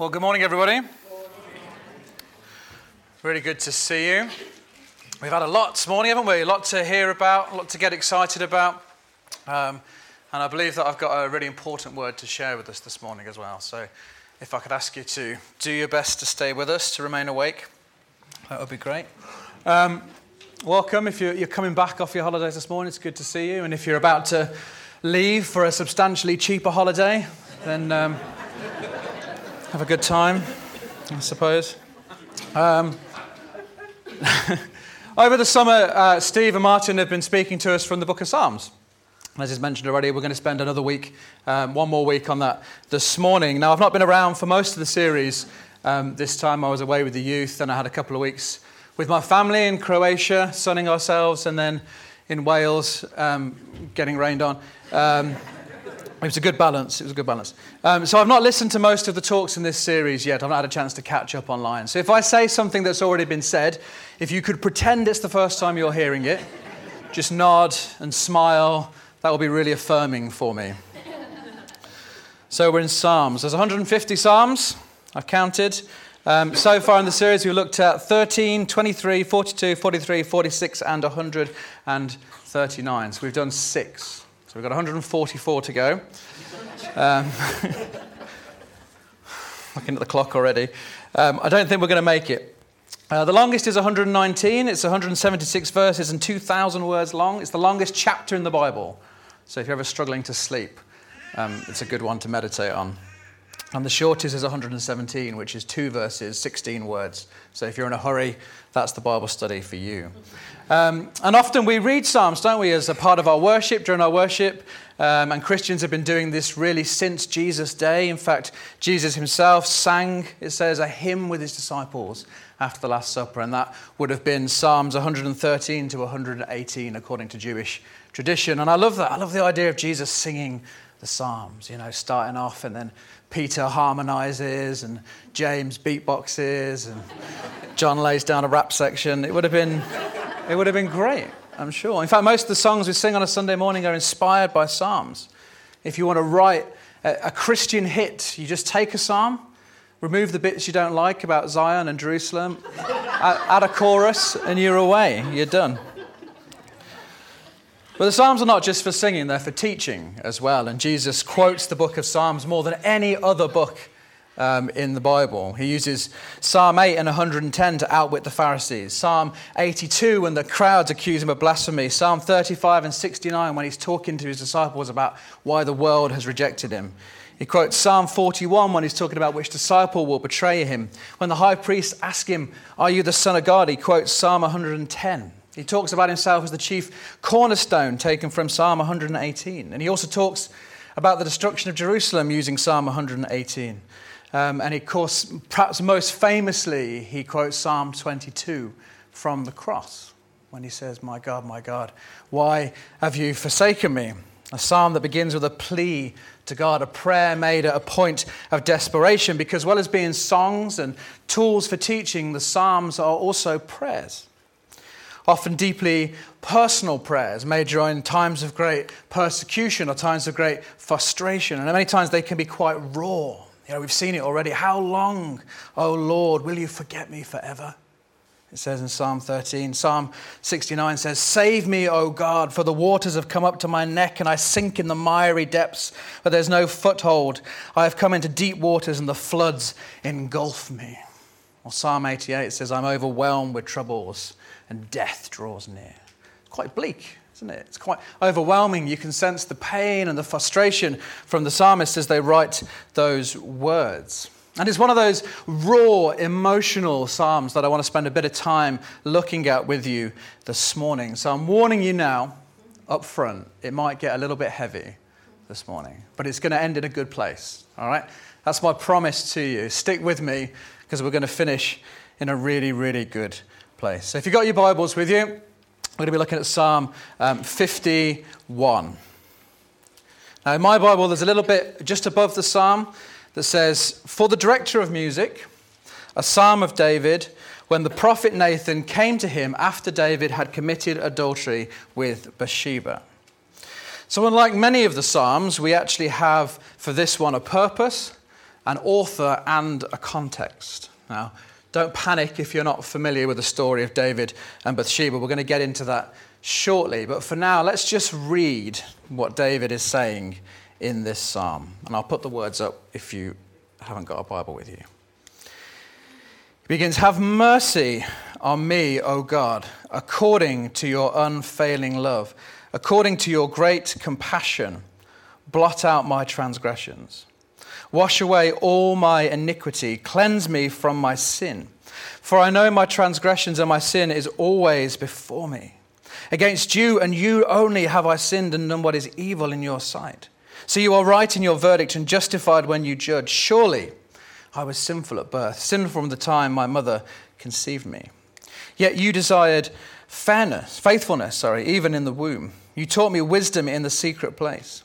Well, good morning, everybody. Really good to see you. We've had a lot this morning, haven't we? A lot to hear about, a lot to get excited about. Um, and I believe that I've got a really important word to share with us this morning as well. So if I could ask you to do your best to stay with us, to remain awake, that would be great. Um, welcome. If you're, you're coming back off your holidays this morning, it's good to see you. And if you're about to leave for a substantially cheaper holiday, then. Um, have a good time, I suppose. Um, over the summer, uh, Steve and Martin have been speaking to us from the book of Psalms. As is mentioned already, we're going to spend another week, um, one more week on that this morning. Now, I've not been around for most of the series. Um, this time I was away with the youth, and I had a couple of weeks with my family in Croatia, sunning ourselves, and then in Wales, um, getting rained on. It was a good balance. It was a good balance. Um, so I've not listened to most of the talks in this series yet. I've not had a chance to catch up online. So if I say something that's already been said, if you could pretend it's the first time you're hearing it, just nod and smile. That will be really affirming for me. So we're in Psalms. There's 150 Psalms. I've counted. Um, so far in the series, we've looked at 13, 23, 42, 43, 46, and 139. So we've done six. So we've got 144 to go. Um, looking at the clock already. Um, I don't think we're going to make it. Uh, the longest is 119. It's 176 verses and 2,000 words long. It's the longest chapter in the Bible. So if you're ever struggling to sleep, um, it's a good one to meditate on. And the shortest is 117, which is two verses, 16 words. So if you're in a hurry, that's the Bible study for you. Um, and often we read Psalms, don't we, as a part of our worship, during our worship. Um, and Christians have been doing this really since Jesus' day. In fact, Jesus himself sang, it says, a hymn with his disciples after the Last Supper. And that would have been Psalms 113 to 118, according to Jewish tradition. And I love that. I love the idea of Jesus singing the Psalms, you know, starting off and then Peter harmonizes and James beatboxes and John lays down a rap section. It would have been, it would have been great, I'm sure. In fact, most of the songs we sing on a Sunday morning are inspired by Psalms. If you want to write a, a Christian hit, you just take a Psalm, remove the bits you don't like about Zion and Jerusalem, add, add a chorus, and you're away. You're done. But the Psalms are not just for singing, they're for teaching as well. And Jesus quotes the book of Psalms more than any other book um, in the Bible. He uses Psalm 8 and 110 to outwit the Pharisees, Psalm 82 when the crowds accuse him of blasphemy, Psalm 35 and 69 when he's talking to his disciples about why the world has rejected him. He quotes Psalm 41 when he's talking about which disciple will betray him. When the high priest asks him, Are you the Son of God? he quotes Psalm 110. He talks about himself as the chief cornerstone, taken from Psalm 118. And he also talks about the destruction of Jerusalem using Psalm 118. Um, and of course, perhaps most famously, he quotes Psalm 22 from the cross when he says, My God, my God, why have you forsaken me? A psalm that begins with a plea to God, a prayer made at a point of desperation, because, well as being songs and tools for teaching, the psalms are also prayers often deeply personal prayers made during times of great persecution or times of great frustration. And many times they can be quite raw. You know, we've seen it already. How long, O Lord, will you forget me forever? It says in Psalm 13. Psalm 69 says, Save me, O God, for the waters have come up to my neck, and I sink in the miry depths, but there's no foothold. I have come into deep waters, and the floods engulf me. Or Psalm 88 says, I'm overwhelmed with troubles and death draws near. It's quite bleak, isn't it? It's quite overwhelming. You can sense the pain and the frustration from the psalmist as they write those words. And it's one of those raw, emotional psalms that I want to spend a bit of time looking at with you this morning. So I'm warning you now, up front, it might get a little bit heavy this morning, but it's going to end in a good place. All right? That's my promise to you. Stick with me because we're going to finish in a really, really good place. So if you've got your Bibles with you, we're going to be looking at Psalm um, 51. Now, in my Bible, there's a little bit just above the psalm that says, For the director of music, a psalm of David, when the prophet Nathan came to him after David had committed adultery with Bathsheba. So, unlike many of the psalms, we actually have for this one a purpose an author and a context. Now, don't panic if you're not familiar with the story of David and Bathsheba. We're going to get into that shortly. But for now, let's just read what David is saying in this psalm. And I'll put the words up if you haven't got a Bible with you. He begins Have mercy on me, O God, according to your unfailing love, according to your great compassion. Blot out my transgressions. Wash away all my iniquity. Cleanse me from my sin. For I know my transgressions and my sin is always before me. Against you and you only have I sinned and done what is evil in your sight. So you are right in your verdict and justified when you judge. Surely I was sinful at birth, sinful from the time my mother conceived me. Yet you desired fairness, faithfulness, sorry, even in the womb. You taught me wisdom in the secret place.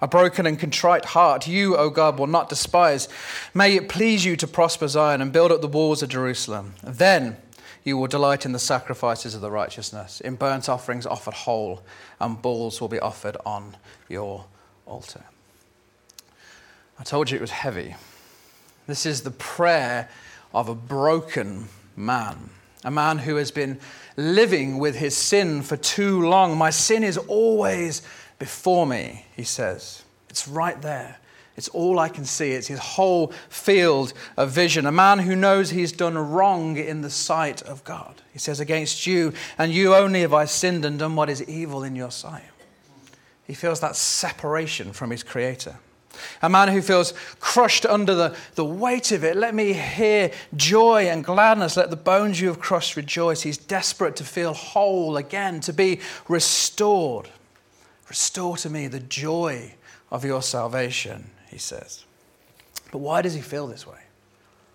a broken and contrite heart, you, O God, will not despise. May it please you to prosper Zion and build up the walls of Jerusalem. Then you will delight in the sacrifices of the righteousness, in burnt offerings offered whole, and bulls will be offered on your altar. I told you it was heavy. This is the prayer of a broken man, a man who has been living with his sin for too long. My sin is always before me, he says. It's right there. It's all I can see. It's his whole field of vision. A man who knows he's done wrong in the sight of God. He says, Against you and you only have I sinned and done what is evil in your sight. He feels that separation from his Creator. A man who feels crushed under the, the weight of it. Let me hear joy and gladness. Let the bones you have crushed rejoice. He's desperate to feel whole again, to be restored. Restore to me the joy of your salvation, he says. But why does he feel this way?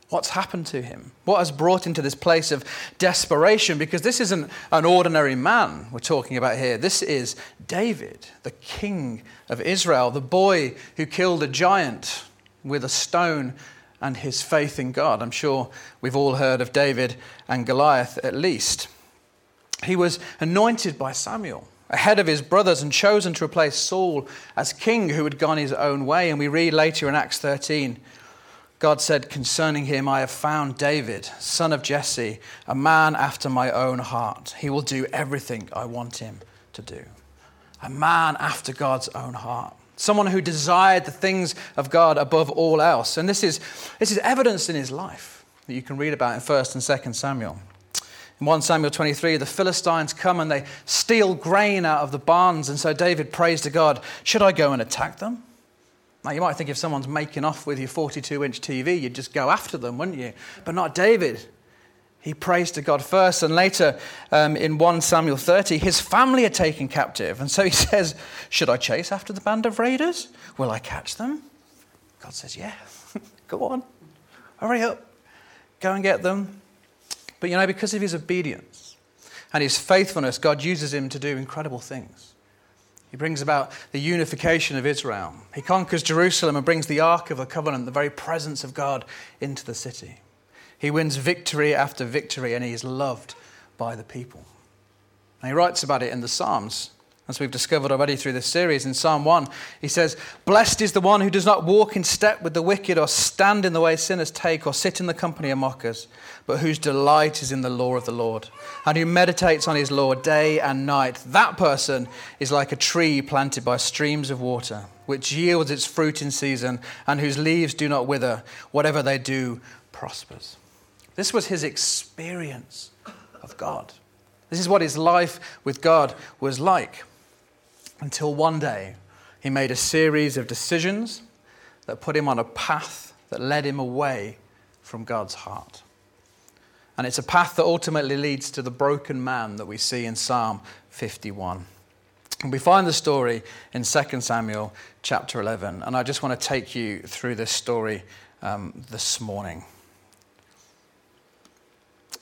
What's happened to him? What has brought him to this place of desperation? Because this isn't an ordinary man we're talking about here. This is David, the king of Israel, the boy who killed a giant with a stone and his faith in God. I'm sure we've all heard of David and Goliath at least. He was anointed by Samuel ahead of his brothers and chosen to replace Saul as king who had gone his own way. And we read later in Acts 13 God said concerning him, I have found David, son of Jesse, a man after my own heart. He will do everything I want him to do. A man after God's own heart. Someone who desired the things of God above all else. And this is, this is evidence in his life that you can read about in 1st and 2nd Samuel. In 1 Samuel 23, the Philistines come and they steal grain out of the barns. And so David prays to God, Should I go and attack them? Now, you might think if someone's making off with your 42 inch TV, you'd just go after them, wouldn't you? But not David. He prays to God first. And later um, in 1 Samuel 30, his family are taken captive. And so he says, Should I chase after the band of raiders? Will I catch them? God says, Yeah, go on. Hurry up. Go and get them. But you know, because of his obedience and his faithfulness, God uses him to do incredible things. He brings about the unification of Israel. He conquers Jerusalem and brings the Ark of the Covenant, the very presence of God, into the city. He wins victory after victory and he is loved by the people. And he writes about it in the Psalms as we've discovered already through this series. In Psalm 1, he says, Blessed is the one who does not walk in step with the wicked, or stand in the way sinners take, or sit in the company of mockers, but whose delight is in the law of the Lord, and who meditates on his law day and night. That person is like a tree planted by streams of water, which yields its fruit in season, and whose leaves do not wither. Whatever they do prospers. This was his experience of God. This is what his life with God was like. Until one day, he made a series of decisions that put him on a path that led him away from God's heart. And it's a path that ultimately leads to the broken man that we see in Psalm 51. And we find the story in 2 Samuel chapter 11. And I just want to take you through this story um, this morning.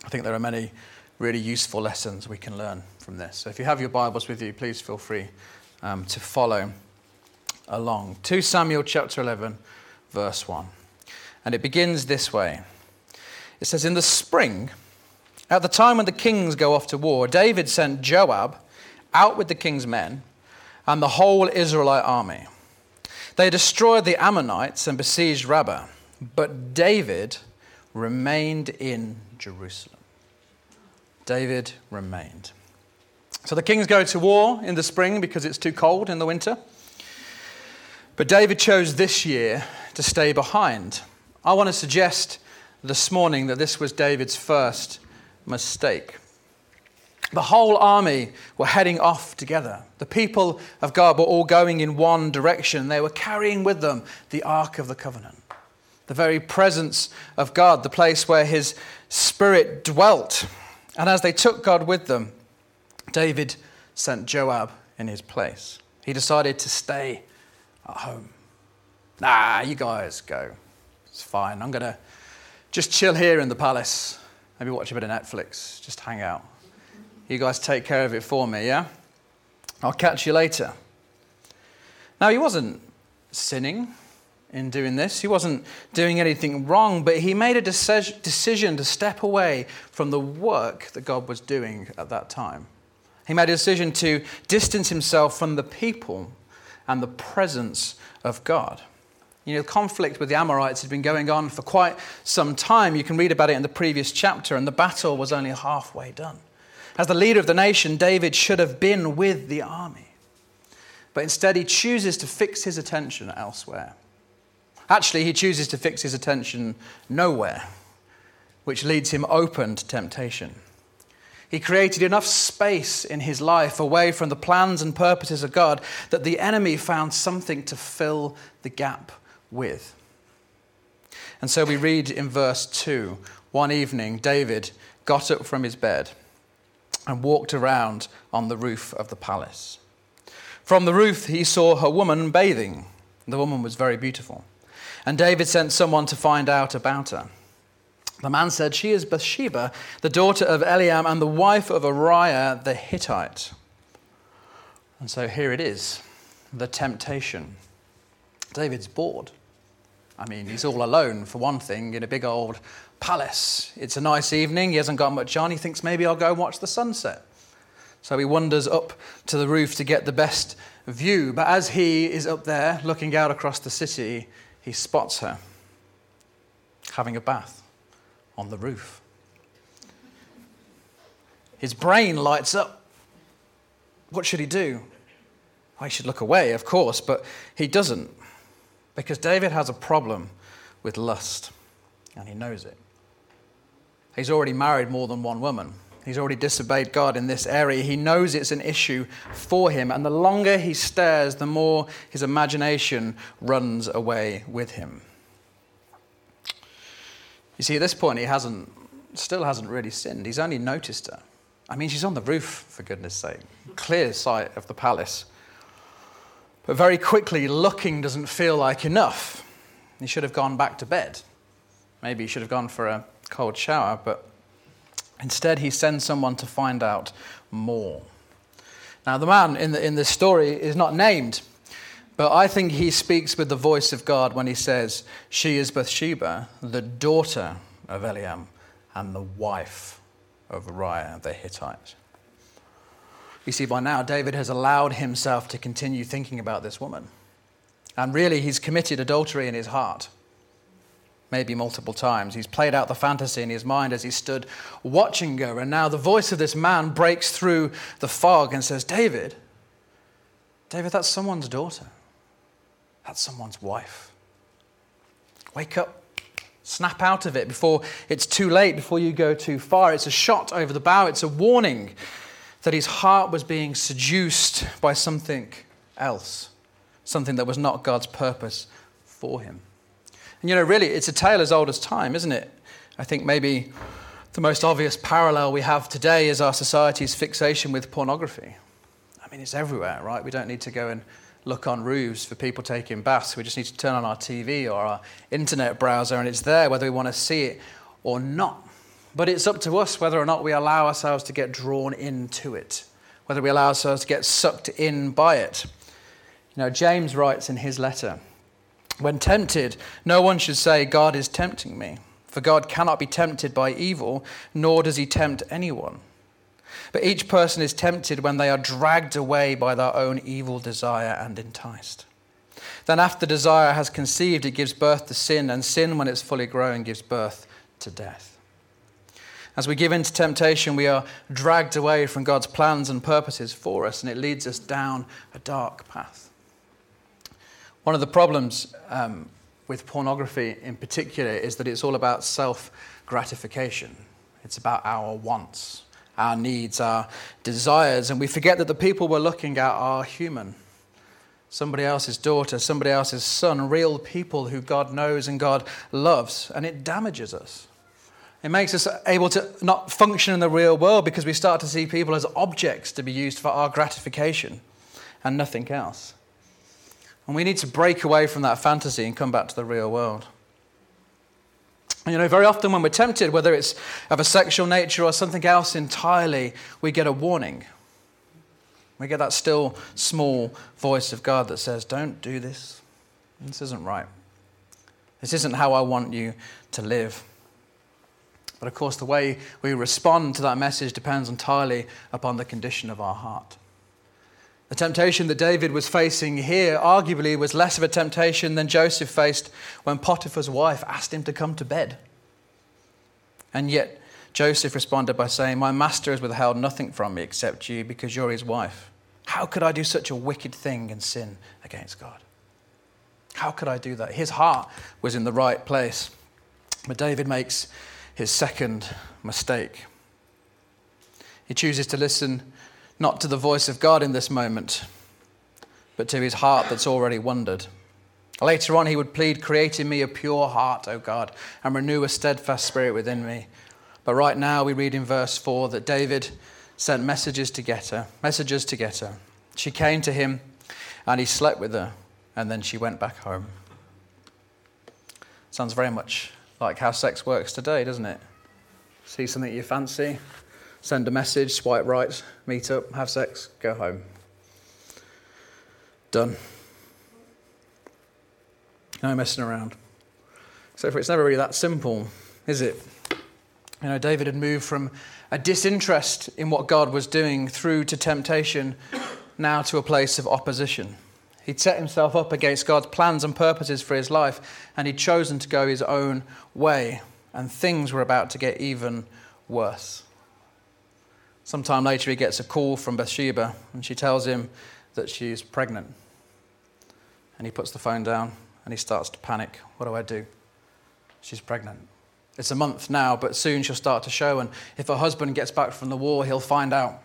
I think there are many really useful lessons we can learn from this. So if you have your Bibles with you, please feel free um, to follow along. 2 Samuel chapter 11, verse 1. And it begins this way It says, In the spring, at the time when the kings go off to war, David sent Joab out with the king's men and the whole Israelite army. They destroyed the Ammonites and besieged Rabbah, but David remained in Jerusalem. David remained. So the kings go to war in the spring because it's too cold in the winter. But David chose this year to stay behind. I want to suggest this morning that this was David's first mistake. The whole army were heading off together. The people of God were all going in one direction. They were carrying with them the Ark of the Covenant, the very presence of God, the place where His Spirit dwelt. And as they took God with them, David sent Joab in his place. He decided to stay at home. Nah, you guys go. It's fine. I'm going to just chill here in the palace, maybe watch a bit of Netflix, just hang out. You guys take care of it for me, yeah? I'll catch you later. Now, he wasn't sinning in doing this. He wasn't doing anything wrong, but he made a decision to step away from the work that God was doing at that time. He made a decision to distance himself from the people and the presence of God. You know, the conflict with the Amorites had been going on for quite some time. You can read about it in the previous chapter, and the battle was only halfway done. As the leader of the nation, David should have been with the army. But instead, he chooses to fix his attention elsewhere. Actually, he chooses to fix his attention nowhere, which leads him open to temptation. He created enough space in his life away from the plans and purposes of God that the enemy found something to fill the gap with. And so we read in verse 2 one evening, David got up from his bed and walked around on the roof of the palace. From the roof, he saw a woman bathing. The woman was very beautiful. And David sent someone to find out about her. The man said, She is Bathsheba, the daughter of Eliam and the wife of Uriah the Hittite. And so here it is the temptation. David's bored. I mean, he's all alone, for one thing, in a big old palace. It's a nice evening. He hasn't got much on. He thinks maybe I'll go and watch the sunset. So he wanders up to the roof to get the best view. But as he is up there looking out across the city, he spots her having a bath on the roof. His brain lights up. What should he do? Well, he should look away, of course, but he doesn't because David has a problem with lust and he knows it. He's already married more than one woman. He's already disobeyed God in this area. He knows it's an issue for him. And the longer he stares, the more his imagination runs away with him. You see, at this point, he hasn't, still hasn't really sinned. He's only noticed her. I mean, she's on the roof, for goodness sake. Clear sight of the palace. But very quickly, looking doesn't feel like enough. He should have gone back to bed. Maybe he should have gone for a cold shower, but instead, he sends someone to find out more. Now, the man in, the, in this story is not named, but I think he speaks with the voice of God when he says, She is Bathsheba, the daughter of Eliam, and the wife of Uriah the Hittite. You see, by now, David has allowed himself to continue thinking about this woman. And really, he's committed adultery in his heart, maybe multiple times. He's played out the fantasy in his mind as he stood watching her. And now the voice of this man breaks through the fog and says, David, David, that's someone's daughter. That's someone's wife. Wake up. Snap out of it before it's too late, before you go too far. It's a shot over the bow, it's a warning that his heart was being seduced by something else, something that was not God's purpose for him. And you know, really, it's a tale as old as time, isn't it? I think maybe the most obvious parallel we have today is our society's fixation with pornography. I mean, it's everywhere, right? We don't need to go and look on roofs for people taking baths. We just need to turn on our TV or our internet browser and it's there whether we want to see it or not. But it's up to us whether or not we allow ourselves to get drawn into it, whether we allow ourselves to get sucked in by it. You know, James writes in his letter When tempted, no one should say, God is tempting me, for God cannot be tempted by evil, nor does he tempt anyone. But each person is tempted when they are dragged away by their own evil desire and enticed. Then, after desire has conceived, it gives birth to sin, and sin, when it's fully grown, gives birth to death. As we give in to temptation, we are dragged away from God's plans and purposes for us, and it leads us down a dark path. One of the problems um, with pornography in particular is that it's all about self gratification, it's about our wants our needs, our desires, and we forget that the people we're looking at are human. Somebody else's daughter, somebody else's son, real people who God knows and God loves, and it damages us. It makes us able to not function in the real world because we start to see people as objects to be used for our gratification and nothing else. And we need to break away from that fantasy and come back to the real world. You know, very often when we're tempted, whether it's of a sexual nature or something else entirely, we get a warning. We get that still small voice of God that says, Don't do this. This isn't right. This isn't how I want you to live. But of course, the way we respond to that message depends entirely upon the condition of our heart. The temptation that David was facing here arguably was less of a temptation than Joseph faced when Potiphar's wife asked him to come to bed. And yet, Joseph responded by saying, My master has withheld nothing from me except you because you're his wife. How could I do such a wicked thing and sin against God? How could I do that? His heart was in the right place. But David makes his second mistake. He chooses to listen not to the voice of God in this moment, but to his heart that's already wandered. Later on, he would plead, Create in me a pure heart, O God, and renew a steadfast spirit within me. But right now, we read in verse 4 that David sent messages to get her, messages to get her. She came to him, and he slept with her, and then she went back home. Sounds very much like how sex works today, doesn't it? See something you fancy, send a message, swipe right, meet up, have sex, go home. Done. No messing around. So it's never really that simple, is it? You know, David had moved from a disinterest in what God was doing through to temptation, now to a place of opposition. He'd set himself up against God's plans and purposes for his life, and he'd chosen to go his own way, and things were about to get even worse. Sometime later, he gets a call from Bathsheba, and she tells him that she's pregnant. And he puts the phone down and he starts to panic. What do I do? She's pregnant. It's a month now, but soon she'll start to show. And if her husband gets back from the war, he'll find out.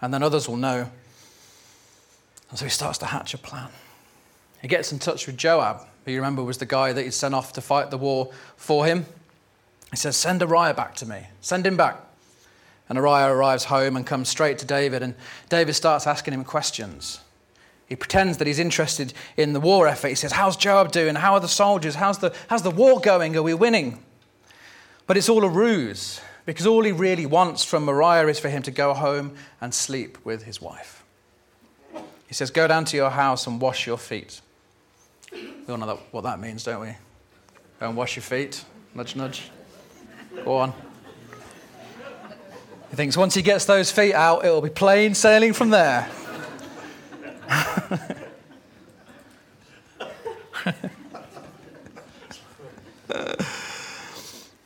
And then others will know. And so he starts to hatch a plan. He gets in touch with Joab, who you remember was the guy that he'd sent off to fight the war for him. He says, Send Uriah back to me. Send him back. And Uriah arrives home and comes straight to David, and David starts asking him questions. He pretends that he's interested in the war effort. He says, How's Joab doing? How are the soldiers? How's the, how's the war going? Are we winning? But it's all a ruse because all he really wants from Uriah is for him to go home and sleep with his wife. He says, Go down to your house and wash your feet. We all know that, what that means, don't we? Go and wash your feet. Nudge, nudge. Go on. He thinks once he gets those feet out, it'll be plain sailing from there.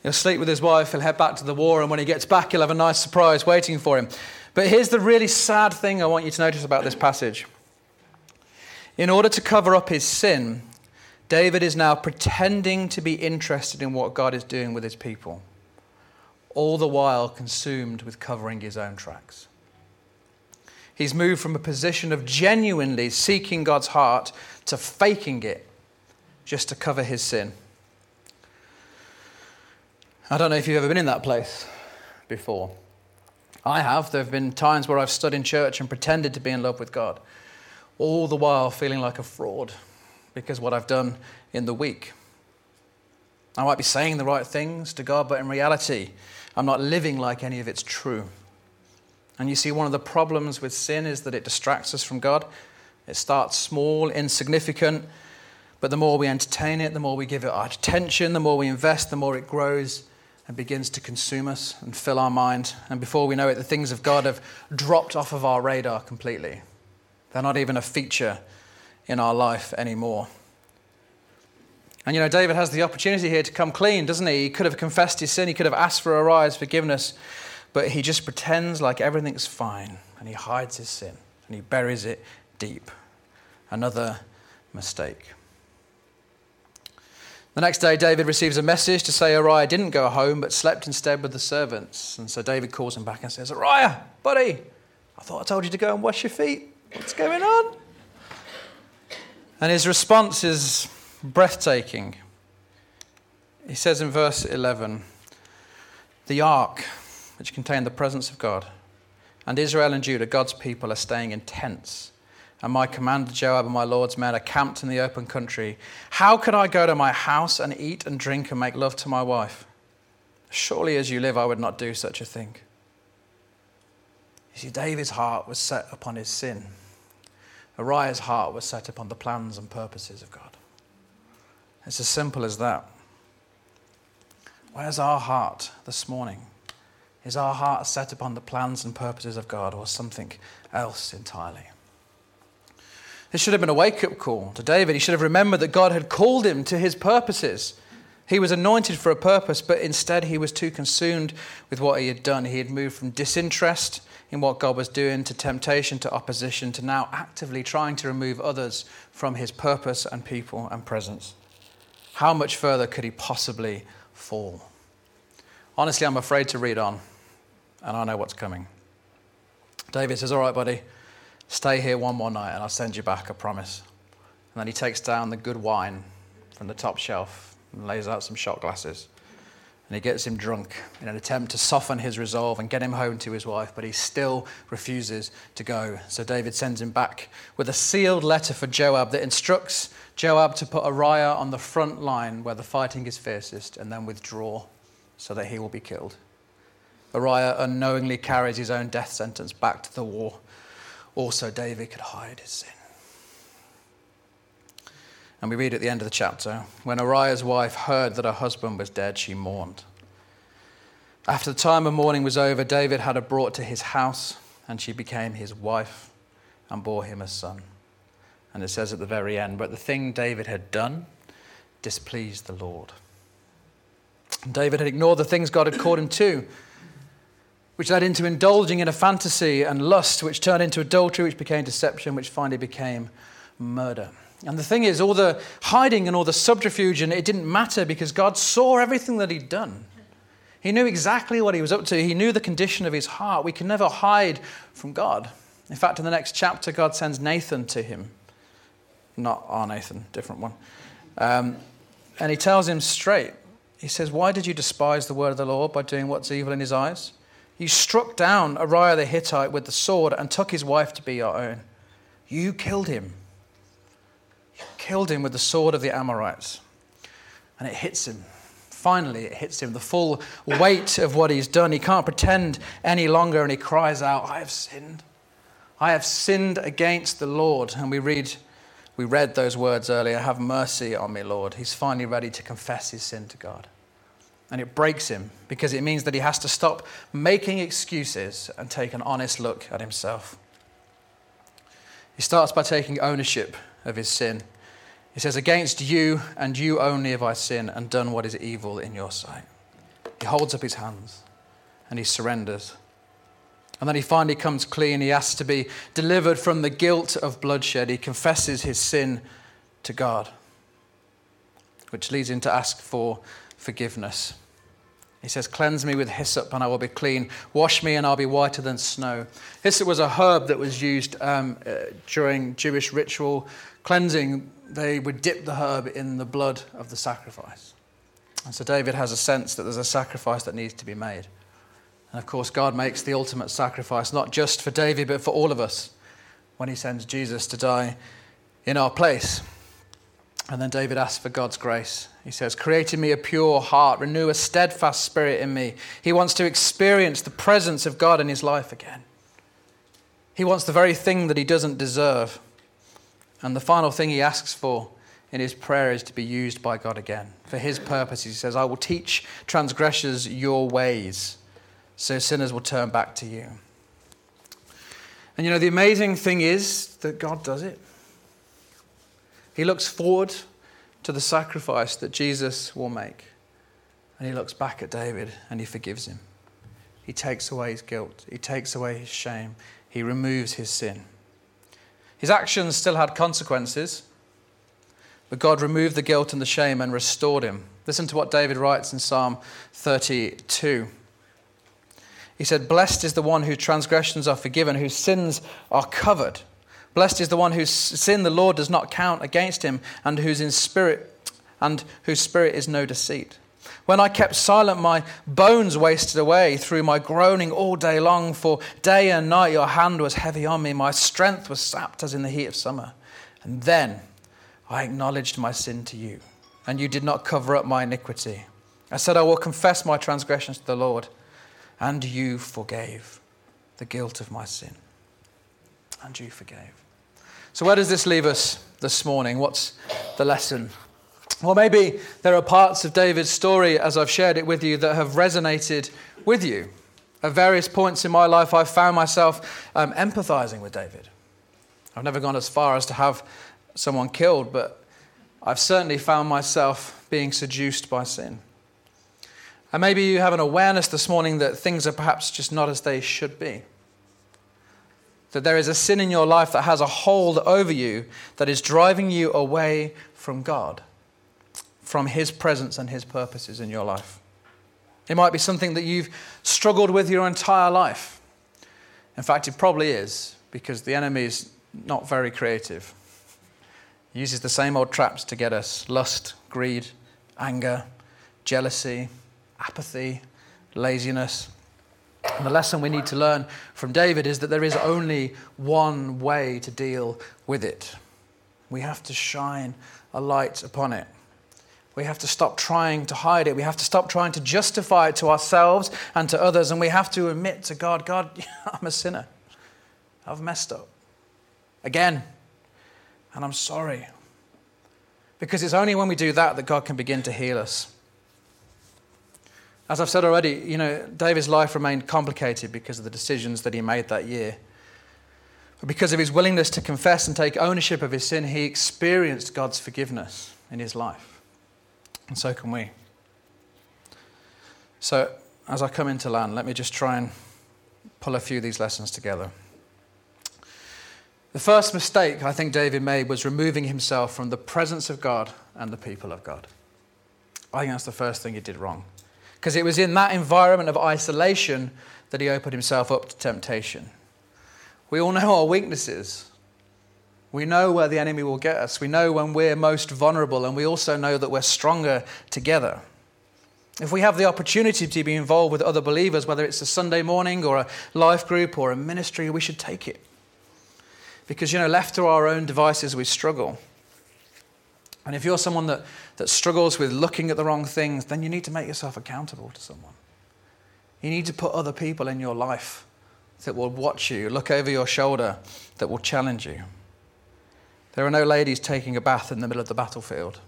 he'll sleep with his wife, he'll head back to the war, and when he gets back, he'll have a nice surprise waiting for him. But here's the really sad thing I want you to notice about this passage. In order to cover up his sin, David is now pretending to be interested in what God is doing with his people, all the while consumed with covering his own tracks. He's moved from a position of genuinely seeking God's heart to faking it just to cover his sin. I don't know if you've ever been in that place before. I have. There have been times where I've stood in church and pretended to be in love with God, all the while feeling like a fraud because what I've done in the week. I might be saying the right things to God, but in reality, I'm not living like any of it's true. And you see, one of the problems with sin is that it distracts us from God. It starts small, insignificant, but the more we entertain it, the more we give it our attention, the more we invest, the more it grows and begins to consume us and fill our mind. And before we know it, the things of God have dropped off of our radar completely. They're not even a feature in our life anymore. And you know, David has the opportunity here to come clean, doesn't he? He could have confessed his sin, he could have asked for Uriah's forgiveness, but he just pretends like everything's fine and he hides his sin and he buries it deep. Another mistake. The next day, David receives a message to say Uriah didn't go home but slept instead with the servants. And so David calls him back and says, Uriah, buddy, I thought I told you to go and wash your feet. What's going on? And his response is breathtaking. He says in verse 11 The ark, which contained the presence of God, and Israel and Judah, God's people, are staying in tents. And my commander Joab and my Lord's men are camped in the open country. How could I go to my house and eat and drink and make love to my wife? Surely as you live, I would not do such a thing. You see, David's heart was set upon his sin. Uriah's heart was set upon the plans and purposes of God. It's as simple as that. Where's our heart this morning? Is our heart set upon the plans and purposes of God or something else entirely? This should have been a wake up call to David. He should have remembered that God had called him to his purposes. He was anointed for a purpose, but instead he was too consumed with what he had done. He had moved from disinterest in what God was doing to temptation to opposition to now actively trying to remove others from his purpose and people and presence. How much further could he possibly fall? Honestly, I'm afraid to read on, and I know what's coming. David says, All right, buddy, stay here one more night and I'll send you back, I promise. And then he takes down the good wine from the top shelf and lays out some shot glasses and he gets him drunk in an attempt to soften his resolve and get him home to his wife, but he still refuses to go. So David sends him back with a sealed letter for Joab that instructs Joab to put Uriah on the front line where the fighting is fiercest and then withdraw so that he will be killed. Uriah unknowingly carries his own death sentence back to the war. Also, David could hide his sin. And we read at the end of the chapter when Uriah's wife heard that her husband was dead, she mourned. After the time of mourning was over, David had her brought to his house, and she became his wife and bore him a son. And it says at the very end, but the thing David had done displeased the Lord. David had ignored the things God had called him to, which led into indulging in a fantasy and lust, which turned into adultery, which became deception, which finally became murder. And the thing is, all the hiding and all the subterfuge, and it didn't matter because God saw everything that he'd done. He knew exactly what he was up to. He knew the condition of his heart. We can never hide from God. In fact, in the next chapter, God sends Nathan to him. Not our Nathan, different one. Um, and he tells him straight. He says, Why did you despise the word of the Lord by doing what's evil in his eyes? You struck down Uriah the Hittite with the sword and took his wife to be your own. You killed him killed him with the sword of the Amorites. And it hits him. Finally, it hits him. The full weight of what he's done. He can't pretend any longer and he cries out, I have sinned. I have sinned against the Lord. And we read, we read those words earlier Have mercy on me, Lord. He's finally ready to confess his sin to God. And it breaks him because it means that he has to stop making excuses and take an honest look at himself. He starts by taking ownership of his sin. He says, Against you and you only have I sinned and done what is evil in your sight. He holds up his hands and he surrenders. And then he finally comes clean. He asks to be delivered from the guilt of bloodshed. He confesses his sin to God. which leads him to ask for forgiveness. He says, Cleanse me with hyssop and I will be clean. Wash me and I'll be whiter than snow. Hyssop was a herb that was used um, uh, during Jewish ritual cleansing. They would dip the herb in the blood of the sacrifice. And so David has a sense that there's a sacrifice that needs to be made. And of course, God makes the ultimate sacrifice, not just for David, but for all of us when he sends Jesus to die in our place. And then David asks for God's grace. He says, Create in me a pure heart, renew a steadfast spirit in me. He wants to experience the presence of God in his life again. He wants the very thing that he doesn't deserve. And the final thing he asks for in his prayer is to be used by God again. For his purpose, he says, I will teach transgressors your ways, so sinners will turn back to you. And you know, the amazing thing is that God does it. He looks forward to the sacrifice that Jesus will make. And he looks back at David and he forgives him. He takes away his guilt, he takes away his shame, he removes his sin. His actions still had consequences, but God removed the guilt and the shame and restored him. Listen to what David writes in Psalm 32. He said, Blessed is the one whose transgressions are forgiven, whose sins are covered. Blessed is the one whose sin the Lord does not count against him, and whose in spirit and whose spirit is no deceit. When I kept silent, my bones wasted away through my groaning all day long, for day and night your hand was heavy on me. My strength was sapped as in the heat of summer. And then I acknowledged my sin to you, and you did not cover up my iniquity. I said, I will confess my transgressions to the Lord, and you forgave the guilt of my sin. And you forgave. So, where does this leave us this morning? What's the lesson? Well, maybe there are parts of David's story, as I've shared it with you, that have resonated with you. At various points in my life, I've found myself um, empathizing with David. I've never gone as far as to have someone killed, but I've certainly found myself being seduced by sin. And maybe you have an awareness this morning that things are perhaps just not as they should be that there is a sin in your life that has a hold over you that is driving you away from God, from His presence and His purposes in your life. It might be something that you've struggled with your entire life. In fact, it probably is, because the enemy is not very creative. He uses the same old traps to get us lust, greed, anger, jealousy, apathy, laziness. And the lesson we need to learn from David is that there is only one way to deal with it. We have to shine a light upon it. We have to stop trying to hide it. We have to stop trying to justify it to ourselves and to others. And we have to admit to God, God, I'm a sinner. I've messed up. Again. And I'm sorry. Because it's only when we do that that God can begin to heal us. As I've said already, you know, David's life remained complicated because of the decisions that he made that year. But because of his willingness to confess and take ownership of his sin, he experienced God's forgiveness in his life. And so can we. So, as I come into land, let me just try and pull a few of these lessons together. The first mistake I think David made was removing himself from the presence of God and the people of God. I think that's the first thing he did wrong because it was in that environment of isolation that he opened himself up to temptation. We all know our weaknesses. We know where the enemy will get us. We know when we're most vulnerable, and we also know that we're stronger together. If we have the opportunity to be involved with other believers, whether it's a Sunday morning or a life group or a ministry, we should take it. Because, you know, left to our own devices, we struggle. And if you're someone that, that struggles with looking at the wrong things, then you need to make yourself accountable to someone. You need to put other people in your life that will watch you, look over your shoulder, that will challenge you. There are no ladies taking a bath in the middle of the battlefield.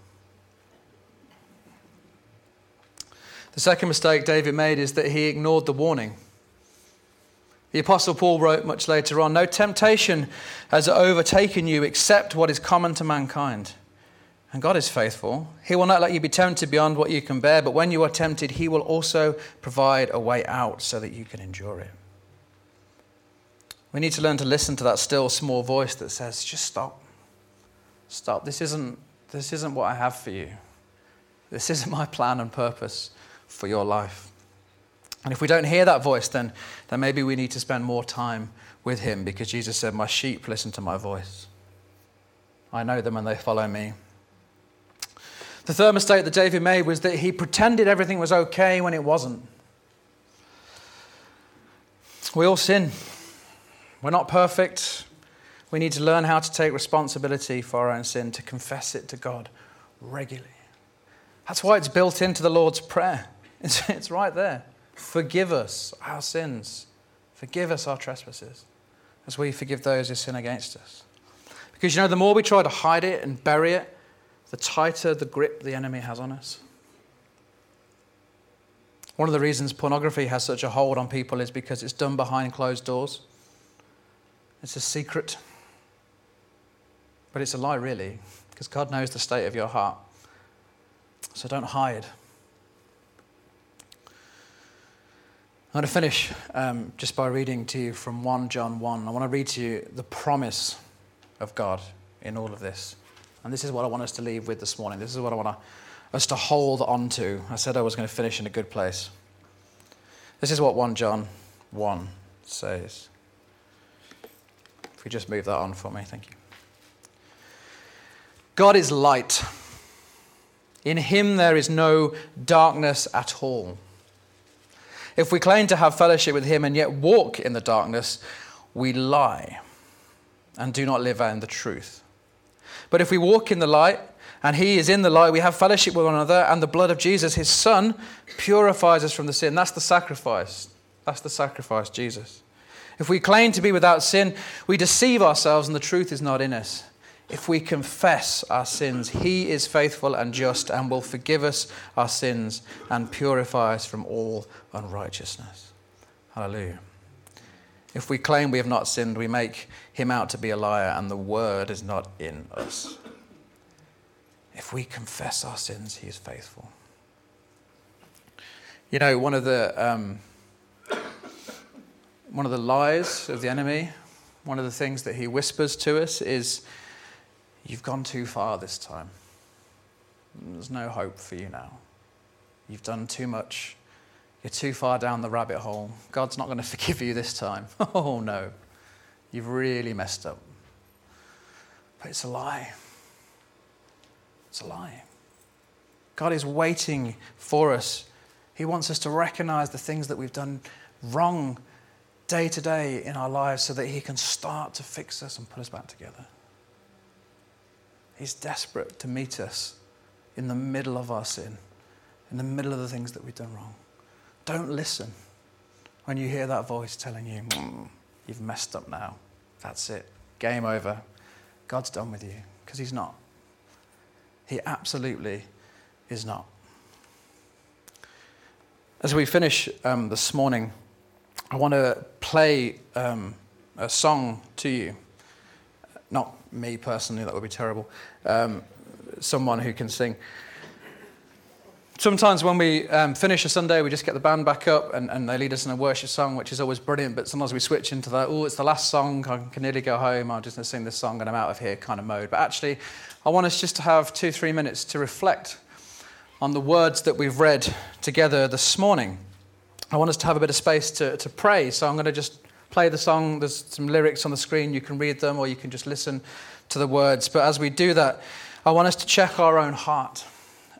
The second mistake David made is that he ignored the warning. The Apostle Paul wrote much later on No temptation has overtaken you except what is common to mankind. And God is faithful. He will not let you be tempted beyond what you can bear, but when you are tempted, He will also provide a way out so that you can endure it. We need to learn to listen to that still small voice that says, just stop. Stop. This isn't, this isn't what I have for you. This isn't my plan and purpose for your life. And if we don't hear that voice, then, then maybe we need to spend more time with him because Jesus said, My sheep listen to my voice. I know them and they follow me. The third mistake that David made was that he pretended everything was okay when it wasn't. We all sin. We're not perfect. We need to learn how to take responsibility for our own sin, to confess it to God regularly. That's why it's built into the Lord's Prayer. It's, it's right there. Forgive us our sins. Forgive us our trespasses as we forgive those who sin against us. Because you know, the more we try to hide it and bury it, the tighter the grip the enemy has on us. One of the reasons pornography has such a hold on people is because it's done behind closed doors. It's a secret. But it's a lie, really, because God knows the state of your heart. So don't hide. I'm going to finish um, just by reading to you from 1 John 1. I want to read to you the promise of God in all of this. And this is what I want us to leave with this morning. This is what I want us to hold on to. I said I was going to finish in a good place. This is what 1 John 1 says. If we just move that on for me, thank you. God is light. In him there is no darkness at all. If we claim to have fellowship with him and yet walk in the darkness, we lie and do not live in the truth. But if we walk in the light and he is in the light, we have fellowship with one another, and the blood of Jesus, his son, purifies us from the sin. That's the sacrifice. That's the sacrifice, Jesus. If we claim to be without sin, we deceive ourselves and the truth is not in us. If we confess our sins, He is faithful and just and will forgive us our sins and purify us from all unrighteousness. Hallelujah. If we claim we have not sinned, we make Him out to be a liar and the word is not in us. If we confess our sins, He is faithful. You know, one of the, um, one of the lies of the enemy, one of the things that he whispers to us is You've gone too far this time. There's no hope for you now. You've done too much. You're too far down the rabbit hole. God's not going to forgive you this time. Oh, no. You've really messed up. But it's a lie. It's a lie. God is waiting for us. He wants us to recognize the things that we've done wrong day to day in our lives so that He can start to fix us and put us back together. He's desperate to meet us in the middle of our sin, in the middle of the things that we've done wrong. Don't listen when you hear that voice telling you, mm, you've messed up now. That's it. Game over. God's done with you. Because He's not. He absolutely is not. As we finish um, this morning, I want to play um, a song to you. Not me personally, that would be terrible. Um, someone who can sing. Sometimes when we um, finish a Sunday, we just get the band back up and, and, they lead us in a worship song, which is always brilliant. But sometimes we switch into that, oh, it's the last song, I can nearly go home, I'm just going to sing this song and I'm out of here kind of mode. But actually, I want us just to have two, three minutes to reflect on the words that we've read together this morning. I want us to have a bit of space to, to pray. So I'm going to just play the song. There's some lyrics on the screen. You can read them or you can just listen to the words. But as we do that, I want us to check our own heart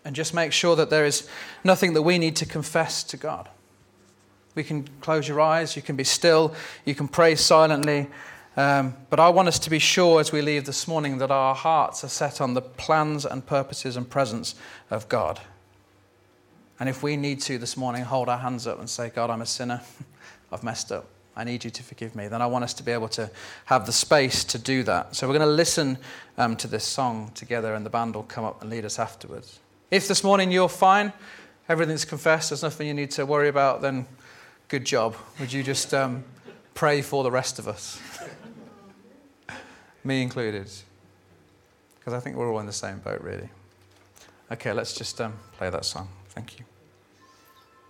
and just make sure that there is nothing that we need to confess to God. We can close your eyes, you can be still, you can pray silently. Um, but I want us to be sure as we leave this morning that our hearts are set on the plans and purposes and presence of God. And if we need to this morning, hold our hands up and say, God, I'm a sinner. I've messed up. I need you to forgive me, then I want us to be able to have the space to do that. So we're going to listen um, to this song together, and the band will come up and lead us afterwards. If this morning you're fine, everything's confessed, there's nothing you need to worry about, then good job. Would you just um, pray for the rest of us? me included. Because I think we're all in the same boat, really. Okay, let's just um, play that song. Thank you.